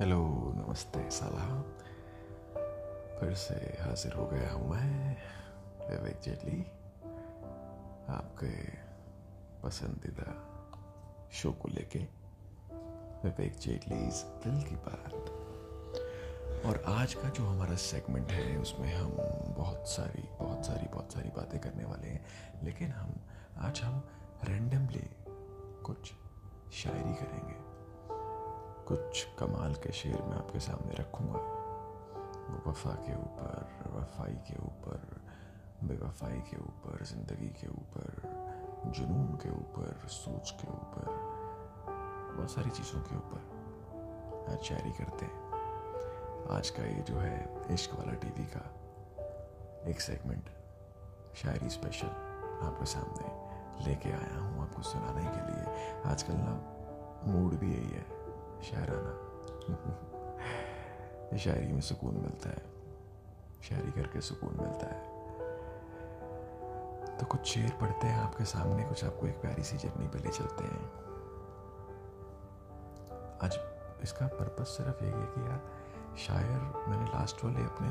Hello, नमस्ते साला फिर से हाजिर हो गया हूँ मैं, विवेक जेटली, आपके पसंदीदा शो को लेके, विवेक जेटली दिल की बात। और आज का जो हमारा सेगमेंट है, उसमें हम बहुत सारी बहुत सारी बहुत सारी बातें करने वाले हैं। लेकिन हम, आज हम रैंडमली कुछ शायरी करेंगे। कुछ कमाल के शेर मैं आपके सामने रखूँगा। वो वफा के ऊपर, वफाई के ऊपर, बेवफाई के ऊपर, ज़िंदगी के ऊपर, जुनून के ऊपर, सोच के ऊपर, बहुत सारी चीज़ों के ऊपर आज शायरी करते हैं। आज का ये जो है इश्क वाला टीवी का एक सेगमेंट शायरी स्पेशल आपके सामने लेके आया हूँ आपको सुनाने के लिए। आजकल ना मूड भी यही है। शायराना। शायरी में सुकून मिलता है। शायरी करके सुकून मिलता है। तो कुछ शेर पढ़ते हैं आपके सामने, कुछ आपको एक प्यारी सी जर्नी पे ले चलते हैं। आज इसका पर्पज सिर्फ़ यही है कि यार, शायर, मैंने लास्ट वाले अपने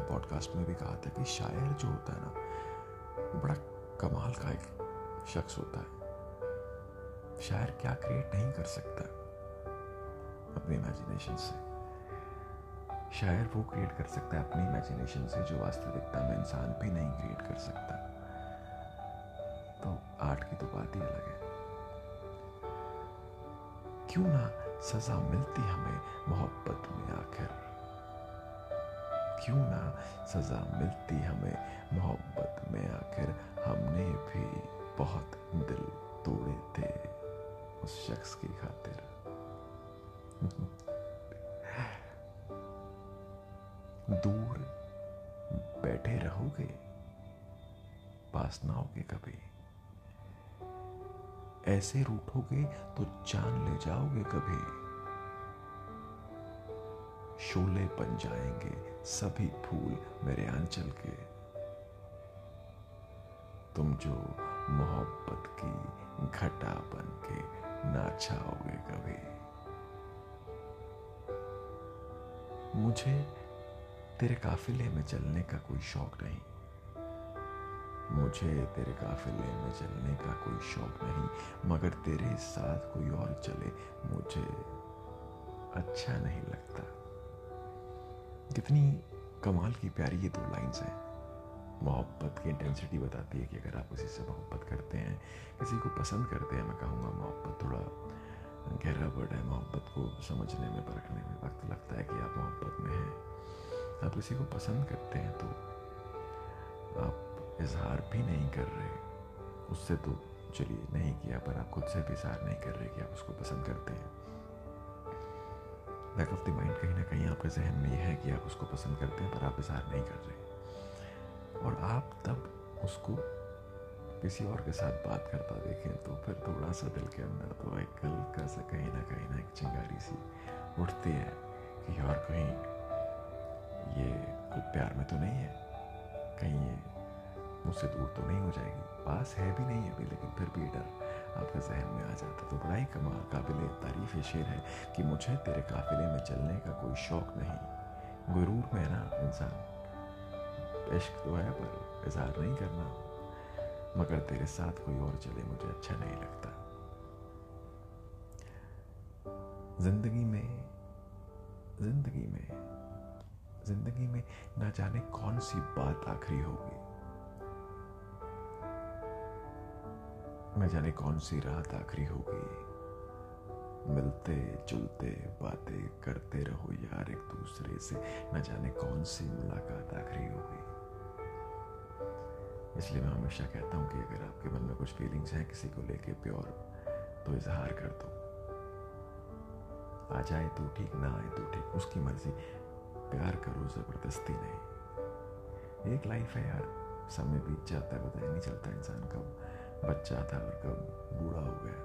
पॉडकास्ट में भी कहा था कि शायर जो होता है ना, बड़ा कमाल का एक शख्स होता है। शायर क्या क्रिएट नहीं कर सकता। अपनी इमेजिनेशन से। शायर वो क्रिएट कर सकता है अपनी इमेजिनेशन से, जो वास्तविकता में इंसान भी नहीं क्रिएट कर सकता। तो आर्ट की तो बात ही अलग है। क्यों ना सजा मिलती हमें मोहब्बत में आखिर? क्यों ना सजा मिलती हमें मोहब्बत में आखिर? हमने भी बहुत दिल तोड़े थे उस शख्स की खातिर। दूर बैठे रहोगे, पास ना होगे कभी। ऐसे रूठोगे तो जान ले जाओगे कभी। शोले बन जाएँगे सभी फूल मेरे आंचल के। तुम जो मोहब्बत की घटा बन के नाचाओगे कभी। मुझे तेरे काफिले में चलने का कोई शौक नहीं। मुझे तेरे काफिले में चलने का कोई शौक नहीं, मगर तेरे साथ कोई और चले मुझे अच्छा नहीं लगता। कितनी कमाल की प्यारी ये दो लाइंस हैं। मोहब्बत की इंटेंसिटी बताती है कि अगर आप किसी से मोहब्बत करते हैं, किसी को पसंद करते हैं, मैं कहूँगा मोहब्बत थोड़ा गहरा वर्ड है मोहब्बत को समझने में, परखने में। वक्त लगता है कि आप मोहब्बत में हैं। आप किसी को पसंद करते हैं तो आप इजहार भी नहीं कर रहे। उससे तो चलिए, नहीं किया पर आप खुद से भी इजहार नहीं कर रहे कि आप उसको पसंद करते हैं। बैक ऑफ़ द माइंड कहीं ना कहीं आपके जहन में यह है कि आप उसको पसंद करते हैं, पर आप इजहार नहीं कर रहे। और आप तब उसको किसी और के साथ बात करता देखें तो फिर थोड़ा सा दिल के अंदर तो एक हल्का सा कहीं ना कहीं ना एक चिंगारी सी उठती है कि और कहीं ये प्यार में तो नहीं है। कहीं ये मुझसे दूर तो नहीं हो जाएगी। पास है भी नहीं अभी, लेकिन फिर भी डर आपके जहन में आ जाता तो बड़ा ही कमाल, काबिल तारीफ़ शेर है कि मुझे तेरे काफिले में चलने का कोई शौक नहीं। गुरूर में ना, इंसान। इश्क तो है, पर इजहार नहीं करना। मगर तेरे साथ कोई और चले, मुझे अच्छा नहीं लगता। ज़िंदगी में ज़िंदगी में ज़िंदगी में ना जाने कौन सी बात आखिरी होगी। न जाने कौन सी रात आखिरी होगी। मिलते, जुलते, बातें करते रहो यार एक दूसरे से। न जाने कौन सी मुलाकात आखिरी होगी। इसलिए मैं हमेशा कहता हूँ कि अगर आपके मन में कुछ फीलिंग्स हैं किसी को लेके प्योर तो इजहार कर दो। आ जाए तो ठीक, ना आए तो ठीक, उसकी मर्ज़ी। प्यार करो, ज़बरदस्ती नहीं। एक लाइफ है यार, समय बीत जाता है, पता ही नहीं चलता इंसान कब बच्चा था और कब बूढ़ा हो गया।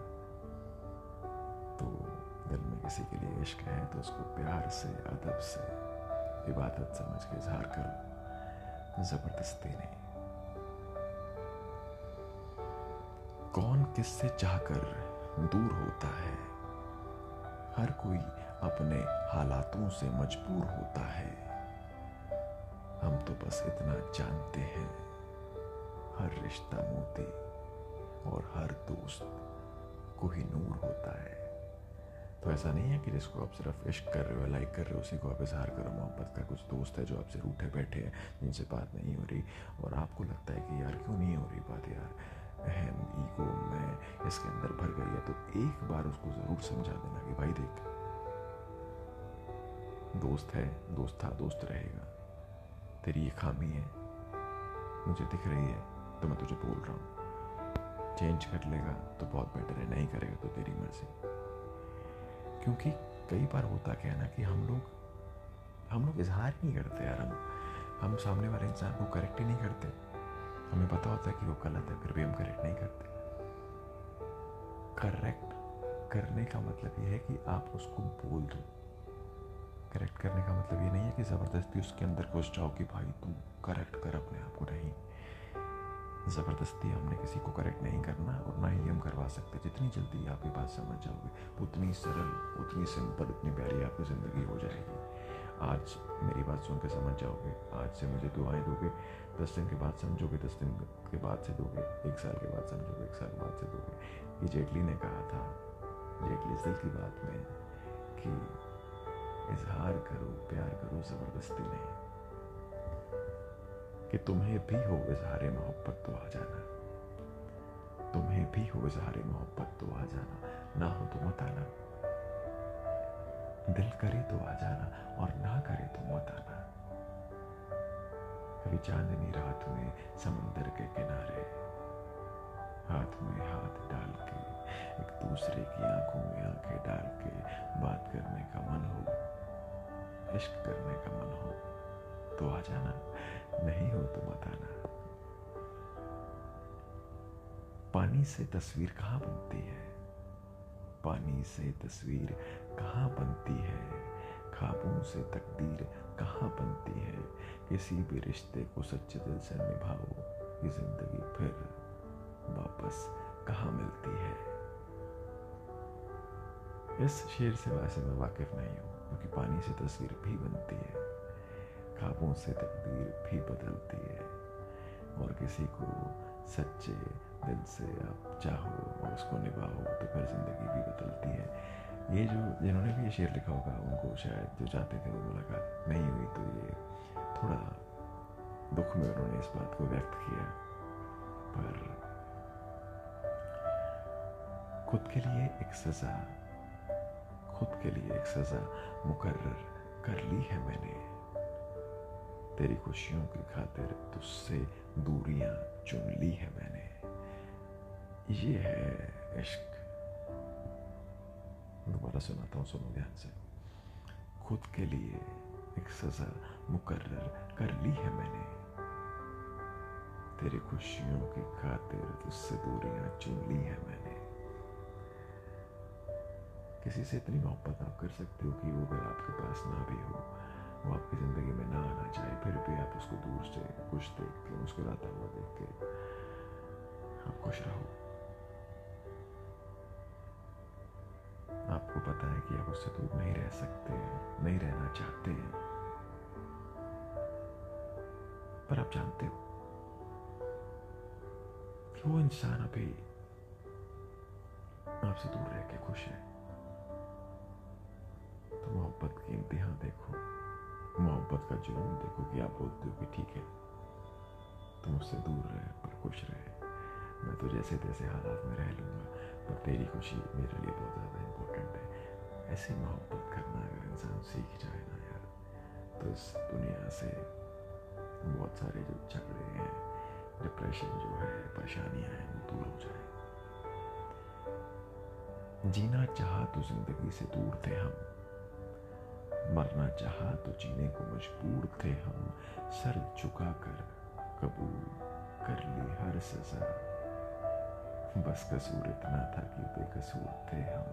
तो दिल में किसी के लिए इश्क है तो उसको प्यार से, अदब से, इबादत समझ के इजहार करो। ज़बरदस्ती नहीं। कौन किससे चाहकर दूर होता है? हर कोई अपने हालातों से मजबूर होता है। हम तो बस इतना जानते हैं। हर रिश्ता मोती और हर दोस्त कोई नूर होता है। तो ऐसा नहीं है कि जिसको आप सिर्फ़ इश्क कर रहे हो, लाइक कर रहे हो, उसी को आप इजहार करो मोहब्बत का कुछ दोस्त है जो आपसे रूठे बैठे हैं, जिनसे बात नहीं हो रही। और आपको लगता है कि यार क्यों नहीं हो रही बात यार? अहम ईगो में इसके अंदर भर गई है तो एक बार उसको ज़रूर समझा देना कि भाई देख, दोस्त है, दोस्त था, दोस्त रहेगा। तेरी ये खामी है, मुझे दिख रही है तो मैं तुझे बोल रहा हूँ। चेंज कर लेगा तो बहुत बेटर है, नहीं करेगा तो तेरी मर्ज़ी। क्योंकि कई बार होता क्या है ना कि हम लोग हम लोग इजहार नहीं करते यार, हम हम सामने वाले इंसान को करेक्ट ही नहीं करते। हमें पता होता है कि वो गलत है, फिर भी हम करेक्ट नहीं करते। करेक्ट करने का मतलब ये है कि आप उसको बोल दो। करेक्ट करने का मतलब ये नहीं है कि ज़बरदस्ती उसके अंदर घुस जाओ कि भाई तू करेक्ट कर अपने आप को नहीं। ज़बरदस्ती हमने किसी को करेक्ट नहीं करना और ना ही हम करवा सकते। जितनी जल्दी आप ये बात समझ जाओगे, उतनी सरल, उतनी सिंपल उतनी प्यारी आपकी ज़िंदगी हो जाएगी। आज मेरी बात सुन के समझ जाओगे, आज से मुझे दुआएँ दोगे दस दिन के बाद समझोगे, दस दिन के बाद से दोगे, एक साल के बाद समझोगे, एक साल के बाद से दोगे। ये जेटली ने कहा था, जेटली दिल की बात में, कि इजहार करो, प्यार करो, ज़बरदस्ती नहीं। कि तुम्हें भी हो इजहार मोहब्बत तो आ जाना। तुम्हें भी हो इजहार मोहब्बत तो आ जाना। ना हो तो मत आना। दिल करे तो आ जाना, और ना करे तो मत आना। कभी चांदनी रात में समंदर के किनारे, हाथ में हाथ डाल के, एक दूसरे की आँखों में आँखें डाल के बात करने का मन हो, इश्क करने का मन हो तो आ जाना, नहीं हो तो बताना पानी से तस्वीर कहाँ बनती है? पानी से तस्वीर कहाँ बनती है? खाबों से तकदीर कहाँ बनती है? किसी भी रिश्ते को सच्चे दिल से निभाओ, ये ज़िंदगी फिर वापस कहाँ मिलती है? इस शेर से वैसे मैं वाकिफ नहीं हूँ, क्योंकि पानी से तस्वीर भी बनती है ख्वाबों से तकदीर भी बदलती है, और किसी को सच्चे दिल से आप चाहो और उसको निभाओ तो फिर ज़िंदगी भी बदलती है। ये जो जिन्होंने भी ये शेर लिखा होगा, उनको शायद जो चाहते थे वो मुलाकात नहीं हुई तो ये थोड़ा दुख में उन्होंने इस बात को व्यक्त किया। पर खुद के लिए एक सज़ा, खुद के लिए एक सज़ा मुकर्र कर ली है मैंने। तेरी खुशियों की खातिर तुझसे दूरियाँ चुन ली है मैंने। ये है इश्क दोबारा सुनाता हूँ सुनो ध्यान से। खुद के लिए एक सजा मुकर्र कर ली है मैंने। तेरी खुशियों की खातिर तुझसे दूरियाँ चुन ली है मैंने। किसी से इतनी मोहब्बत आप कर सकते हो कि वो अगर आपके पास ना भी हो, वो आपकी ज़िंदगी में ना आना चाहे, फिर भी आप उसको दूर से खुश देख के, मुस्कुराता हुआ देख के आप खुश रहो। आपको पता है कि आप उससे दूर नहीं रह सकते हैं, नहीं रहना चाहते हैं। पर आप जानते हो कि वो इंसान अभी आपसे दूर रह के खुश है। तो मोहब्बत की इंतहा देखो, मोहब्बत का जुनून देखो कि आप बोलते हो कि ठीक है, तुम उससे दूर रहे, पर खुश रहे। मैं तो जैसे तैसे हालात में रह लूँगा। पर तेरी खुशी मेरे लिए बहुत ज़्यादा इम्पोर्टेंट है। ऐसे मोहब्बत करना अगर इंसान सीख जाए ना यार तो इस दुनिया से बहुत सारे जो झगड़े हैं डिप्रेशन जो है, परेशानियाँ हैं, वो दूर हो जाए। जीना चाह तो ज़िंदगी से दूर थे हम। मरना चाह तो जीने को मजबूर थे हम। सर झुका कर कबूल कर ली हर सजा। बस कसूर इतना था कि बेकसूर थे हम।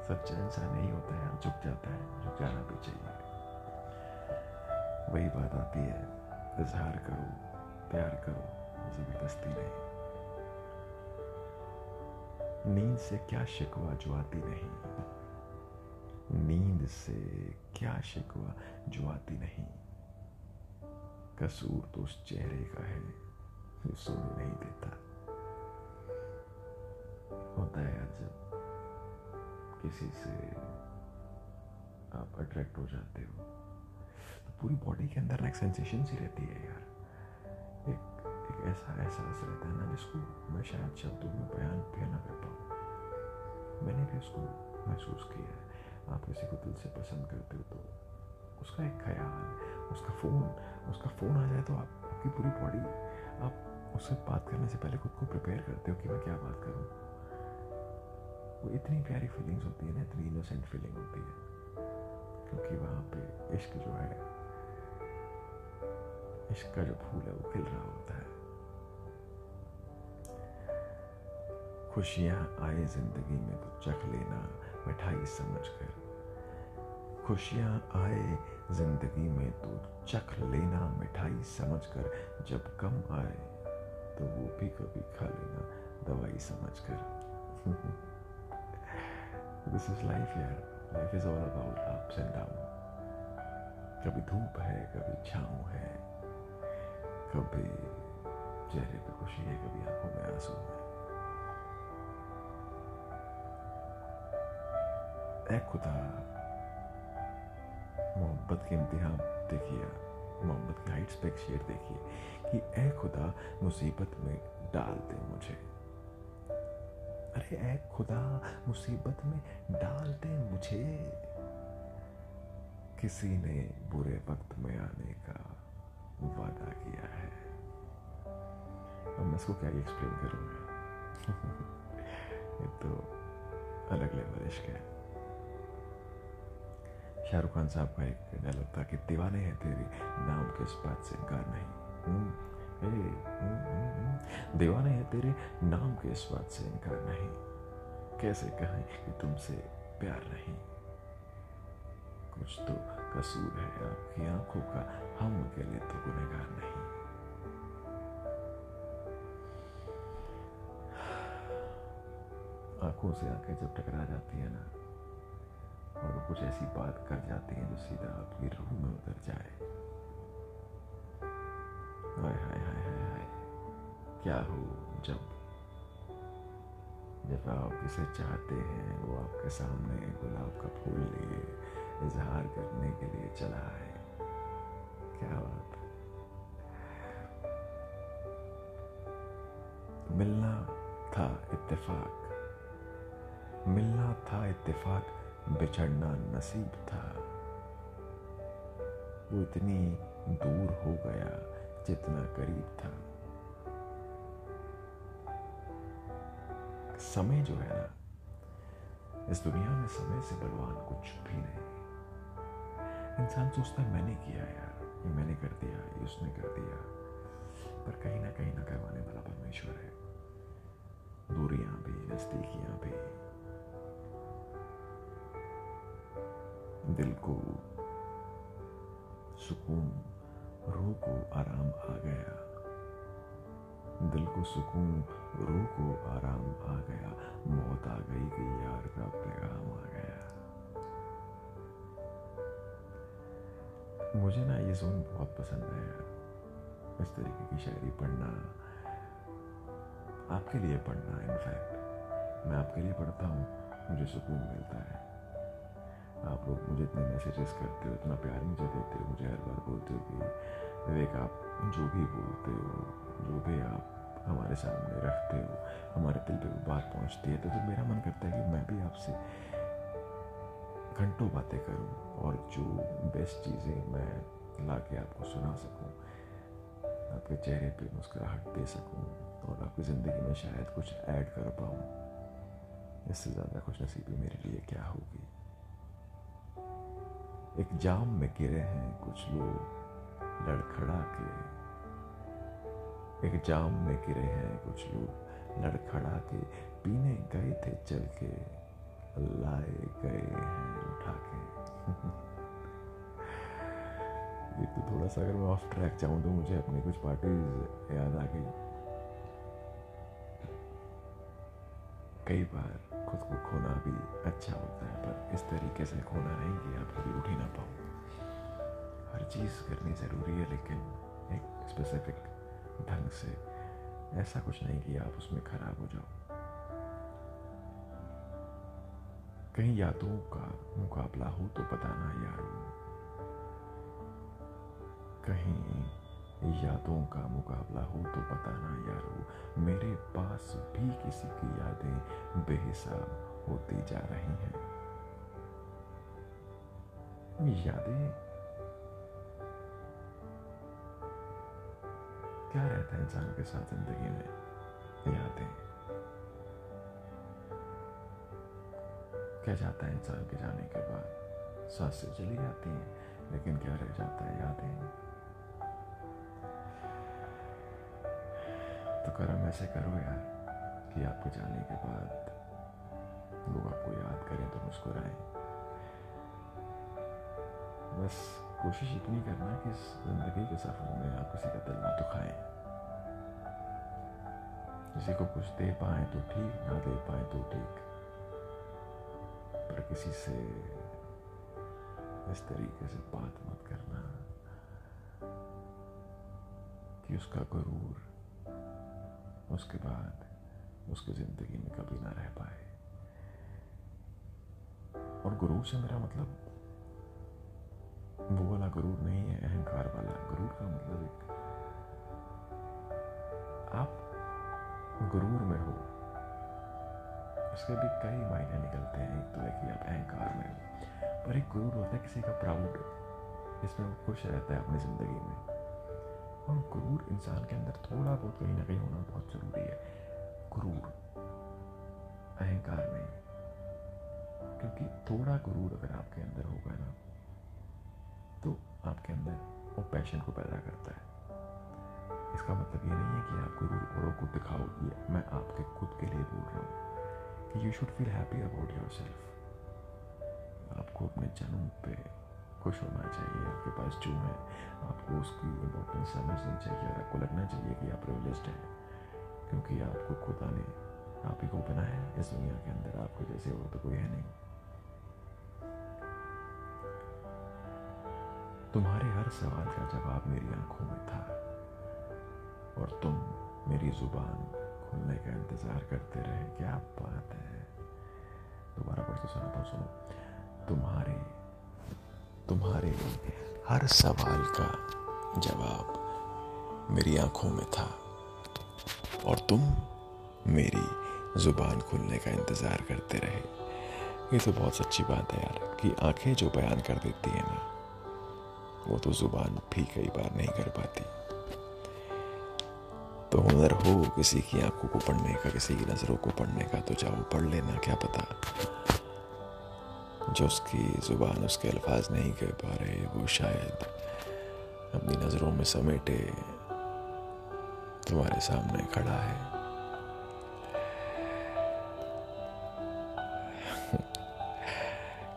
सच्चा इंसान नहीं होता है, झुक जाता है, झुक जाना भी चाहिए। वही बात आती है, इजहार करो, प्यार करो, ज़बरदस्ती नहीं। नींद से क्या शिकवा जो आती नहीं? नींद से क्या शिकवा जो आती नहीं? कसूर तो उस चेहरे का है जो सोने नहीं देता। होता है जब किसी से आप अट्रैक्ट हो जाते हो तो पूरी बॉडी के अंदर एक सेंसेशन सी रहती है यार। एक एक ऐसा एहसास रहता है ना जिसको मैं शायद शब्दों में बयान भी ना कर पाऊँ। मैंने भी उसको महसूस किया है। आप किसी को दिल से पसंद करते हो तो उसका एक ख्याल उसका फ़ोन उसका फ़ोन आ जाए तो आप आपकी पूरी बॉडी आप उससे बात करने से पहले खुद को प्रिपेयर करते हो कि मैं क्या बात करूँ। वो इतनी प्यारी फीलिंग्स होती है ना, इतनी इनोसेंट फीलिंग होती है। क्योंकि वहाँ पे इश्क जो है, इश्क का जो फूल है वो खिल रहा होता है। खुशियाँ आए ज़िंदगी में तो चख लेना, मिठाई समझ कर खुशियाँ आए ज़िंदगी में तो चख लेना, मिठाई समझ कर जब कम आए तो वो भी कभी खा लेना, दवाई समझ कर दिस इज़ लाइफ यार। Life is all about ups and down कभी धूप है, कभी छाँव है, कभी चेहरे पे खुशी है, कभी आँखों में आँसू है। ए खुदा मोहब्बत के इम्तिहान देखिए, मोहब्बत की हाइट्स पे एक शेर देखिए कि ए खुदा मुसीबत में डाल दे मुझे। अरे ए खुदा मुसीबत में डाल दे मुझे। किसी ने बुरे वक्त में आने का वादा किया है। अब मैं इसको क्या एक्सप्लेन करूँगा तो अलग लेवल इश्क है। शाहरुख खान साहब का एक डायलॉग था कि दीवाने हैं तेरी नाम के इस बात से इनकार नहीं। हम्म, हम्म, हम्म, दीवाने हैं तेरे नाम के इस बात से इनकार नहीं। कैसे कहें कि तुमसे प्यार नहीं? कुछ तो कसूर है आपकी आँखों का हम अकेले तो गुनहगार नहीं। आँखों से आँखें जब टकरा जाती है ना और कुछ ऐसी बात कर जाते हैं जो सीधा आपकी रूह में उतर जाए। हाय हाय हाय हाय हाय। क्या हो जब? जब आप जिसे चाहते हैं, वो आपके सामने गुलाब का फूल लिए, इजहार करने के लिए चला है क्या बात? मिलना था इत्तेफाक। मिलना था इत्तेफाक। बिछड़ना नसीब था। वो इतनी दूर हो गया जितना करीब था। समय जो है ना, इस दुनिया में समय से बलवान कुछ भी नहीं। इंसान सोचता है, मैंने किया यार, ये मैंने कर दिया, ये उसने कर दिया। पर कहीं ना कहीं ना करवाने वाला परमेश्वर है। दूरियाँ भी, नजदीकियाँ भी दिल को सुकून, रूह को आराम आ गया। दिल को सुकून, रूह को आराम आ गया। मौत आ गई कि यार का पैगाम आ गया। मुझे ना ये जोन बहुत पसंद है। इस तरीके की शायरी पढ़ना, आपके लिए पढ़ना इनफैक्ट मैं आपके लिए पढ़ता हूँ। मुझे सुकून मिलता है। आप लोग मुझे इतने मैसेजेस करते हो, इतना प्यार मुझे देते हो, मुझे हर बार बोलते हो कि, विवेक, आप जो भी बोलते हो, जो भी आप हमारे सामने रखते हो, हमारे दिल पे वो बात पहुँचती है तो फिर मेरा मन करता है कि मैं भी आपसे घंटों बातें करूँ और जो बेस्ट चीज़ें मैं ला के आपको सुना सकूँ, आपके चेहरे पे मुस्कुराहट दे सकूँ और आपकी ज़िंदगी में शायद कुछ ऐड कर पाऊँ, इससे ज़्यादा खुश नसीबी मेरे लिए क्या होगी? एक जाम में गिरे हैं कुछ लोग लड़खड़ा के। एक जाम में गिरे हैं कुछ लोग लड़खड़ा के। पीने गए थे चल के, लाए गए हैं उठा के। ये तो थोड़ा सा अगर मैं ऑफ़ ट्रैक चाहूँ तो मुझे अपनी कुछ पार्टीज़ याद आ गई। कई बार खुद को खोना भी अच्छा होता है, पर इस तरीके से खोना नहीं कि आप कभी उठ ही ना पाओ। हर चीज़ करनी ज़रूरी है, लेकिन एक स्पेसिफिक ढंग से ऐसा कुछ नहीं कि आप उसमें खराब हो जाओ। कहीं यादों का मुकाबला हो तो बताना यारो। कहीं यादों का मुकाबला हो तो बताना यारो, मेरे पास भी किसी की यादें बेहिसाब होती जा रही हैं। यादें? क्या रहता है इंसान के साथ ज़िंदगी में, यादें? क्या जाता है इंसान के जाने के बाद? साँसें चली जाती हैं, लेकिन क्या रह जाता है यादें? तो कर्म ऐसे करो यार, कि आपके जाने के बाद लोग आपको याद करें तो मुस्कुराएँ। बस कोशिश इतनी करना कि इस ज़िंदगी के सफ़र में आप किसी का दिल ना दुखाएँ। किसी को कुछ दे पाए तो ठीक, ना दे पाए तो ठीक। पर किसी से इस तरीके से बात मत करना कि उसका गुरूर उसके बाद उसकी ज़िंदगी में कभी ना रह पाए। और गुरूर से मेरा मतलब वो वाला गुरूर नहीं है, अहंकार वाला। गुरूर का मतलब एक, आप गुरूर में हो इसके भी कई मायने निकलते हैं। एक तो है कि आप अहंकार में हो। पर एक गुरूर होता है किसी का प्राउड जिसमें वो खुश रहता है अपनी ज़िंदगी में। और गुरूर इंसान के अंदर थोड़ा बहुत कहीं ना कहीं होना बहुत ज़रूरी है। गुरूर, अहंकार नहीं क्योंकि थोड़ा गुरूर अगर आपके अंदर होगा ना तो आपके अंदर वो पैशन को पैदा करता है। इसका मतलब ये नहीं है कि आप गुरूर औरों को दिखाओ ये मैं आपके खुद के लिए बोल रहा हूँ कि you should feel happy about yourself आपको अपने जन्म पे खुश होना चाहिए, आपके पास जो है, आपको उसकी इम्पोर्टेंस समझनी चाहिए, और आपको लगना चाहिए कि आप प्रिविलेज्ड हैं। क्योंकि आपको खुदा ने आप ही को बनाया है, इस दुनिया के अंदर आपको जैसे और तो कोई है नहीं। तुम्हारे हर सवाल का जवाब मेरी आँखों में था, और तुम मेरी ज़ुबान खुलने का इंतज़ार करते रहे। क्या बात है? दोबारा पढ़ के सुनाता हूँ, सुनो। तुम्हारे तुम्हारे हर सवाल का जवाब मेरी आँखों में था और तुम मेरी ज़ुबान खुलने का इंतज़ार करते रहे। ये तो बहुत सच्ची बात है यार कि आँखें जो बयान कर देती है ना, वो तो ज़ुबान भी कई बार नहीं कर पाती। तो हुनर हो किसी की आँखों को पढ़ने का, किसी की नज़रों को पढ़ने का तो जाओ पढ़ लेना, क्या पता? जो उसकी ज़ुबान उसके अल्फाज नहीं कह पा रहे, वो शायद अपनी नज़रों में समेटे, तुम्हारे सामने खड़ा है।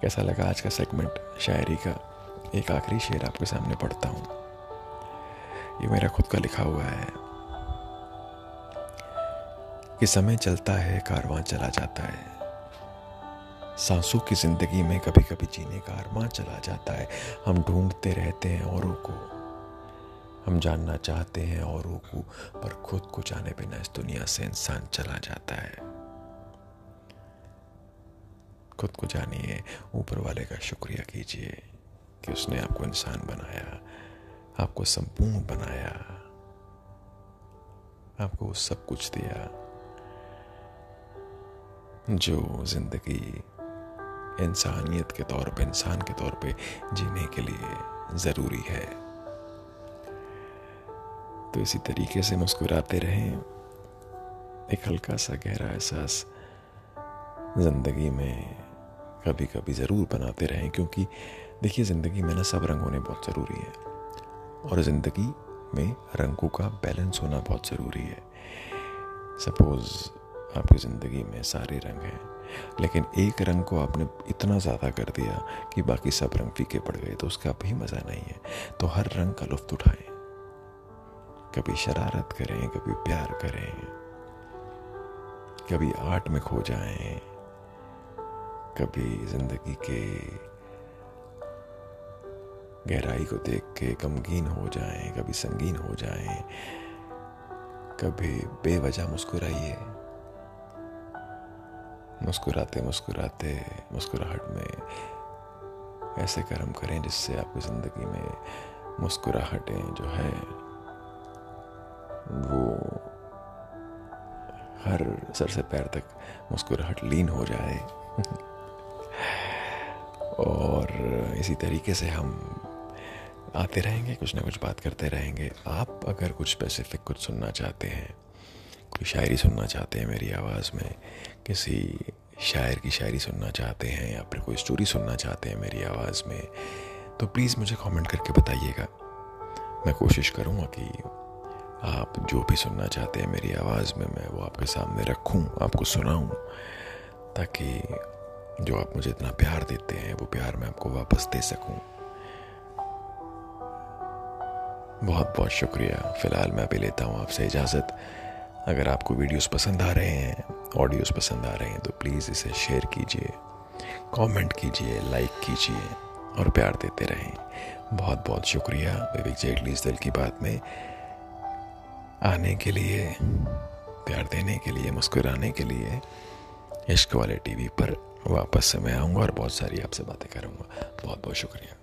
कैसा लगा आज का सेगमेंट शायरी का? एक आखिरी शेर आपके सामने पढ़ता हूँ। ये मेरा खुद का लिखा हुआ है। कि समय चलता है, कारवां चला जाता है। सांसों की ज़िंदगी में कभी कभी जीने का अरमान चला जाता है। हम ढूंढते रहते हैं औरों को। हम जानना चाहते हैं औरों को, पर खुद को जाने बिना इस दुनिया से इंसान चला जाता है। खुद को जानिए, ऊपर वाले का शुक्रिया कीजिए कि उसने आपको इंसान बनाया, आपको संपूर्ण बनाया, आपको सब कुछ दिया, जो ज़िंदगी इंसानियत के तौर पे, इंसान के तौर पे जीने के लिए ज़रूरी है। तो इसी तरीके से मुस्कुराते रहें। एक हल्का सा गहरा एहसास ज़िंदगी में कभी कभी ज़रूर बनाते रहें, क्योंकि देखिए, ज़िंदगी में ना सब रंग होने बहुत ज़रूरी है। और ज़िंदगी में रंगों का बैलेंस होना बहुत ज़रूरी है। सपोज़ आपकी ज़िंदगी में सारे रंग हैं। लेकिन एक रंग को आपने इतना ज़्यादा कर दिया कि बाकी सब रंग फीके पड़ गए तो उसका भी मज़ा नहीं है। तो हर रंग का लुफ्त उठाएँ। कभी शरारत करें, कभी प्यार करें। कभी आर्ट में खो जाएँ। कभी ज़िंदगी के गहराई को देख के गमगीन हो जाएँ, कभी संगीन हो जाएँ। कभी बेवजह मुस्कुराइए। मुस्कुराते मुस्कुराते मुस्कुराहट में ऐसे कर्म करें जिससे आपकी ज़िंदगी में मुस्कुराहटें जो है, वो हर सर से पैर तक मुस्कुराहट लीन हो जाए। और इसी तरीके से हम आते रहेंगे, कुछ ना कुछ बात करते रहेंगे। आप अगर कुछ स्पेसिफिक कुछ सुनना चाहते हैं कोई शायरी सुनना चाहते हैं मेरी आवाज़ में? किसी शायर की शायरी सुनना चाहते हैं या फिर कोई स्टोरी सुनना चाहते हैं मेरी आवाज़ में? तो प्लीज़ मुझे कमेंट करके बताइएगा। मैं कोशिश करूँगा कि आप जो भी सुनना चाहते हैं मेरी आवाज़ में, मैं वो आपके सामने रखूँ, आपको सुनाऊँ, ताकि जो आप मुझे इतना प्यार देते हैं, वो प्यार मैं आपको वापस दे सकूँ। बहुत बहुत शुक्रिया। फ़िलहाल मैं अभी लेता हूँ आपसे इजाज़त। अगर आपको वीडियोस पसंद आ रहे हैं, ऑडियोस पसंद आ रहे हैं तो प्लीज़ इसे शेयर कीजिए, कमेंट कीजिए, लाइक कीजिए और प्यार देते रहें। बहुत बहुत शुक्रिया विवेक जेटली इस दिल की बात में। आने के लिए, प्यार देने के लिए, मुस्कुराने के लिए इश्क वाले टीवी पर वापस से मैं आऊँगा और बहुत सारी आपसे बातें करूँगा। बहुत बहुत शुक्रिया।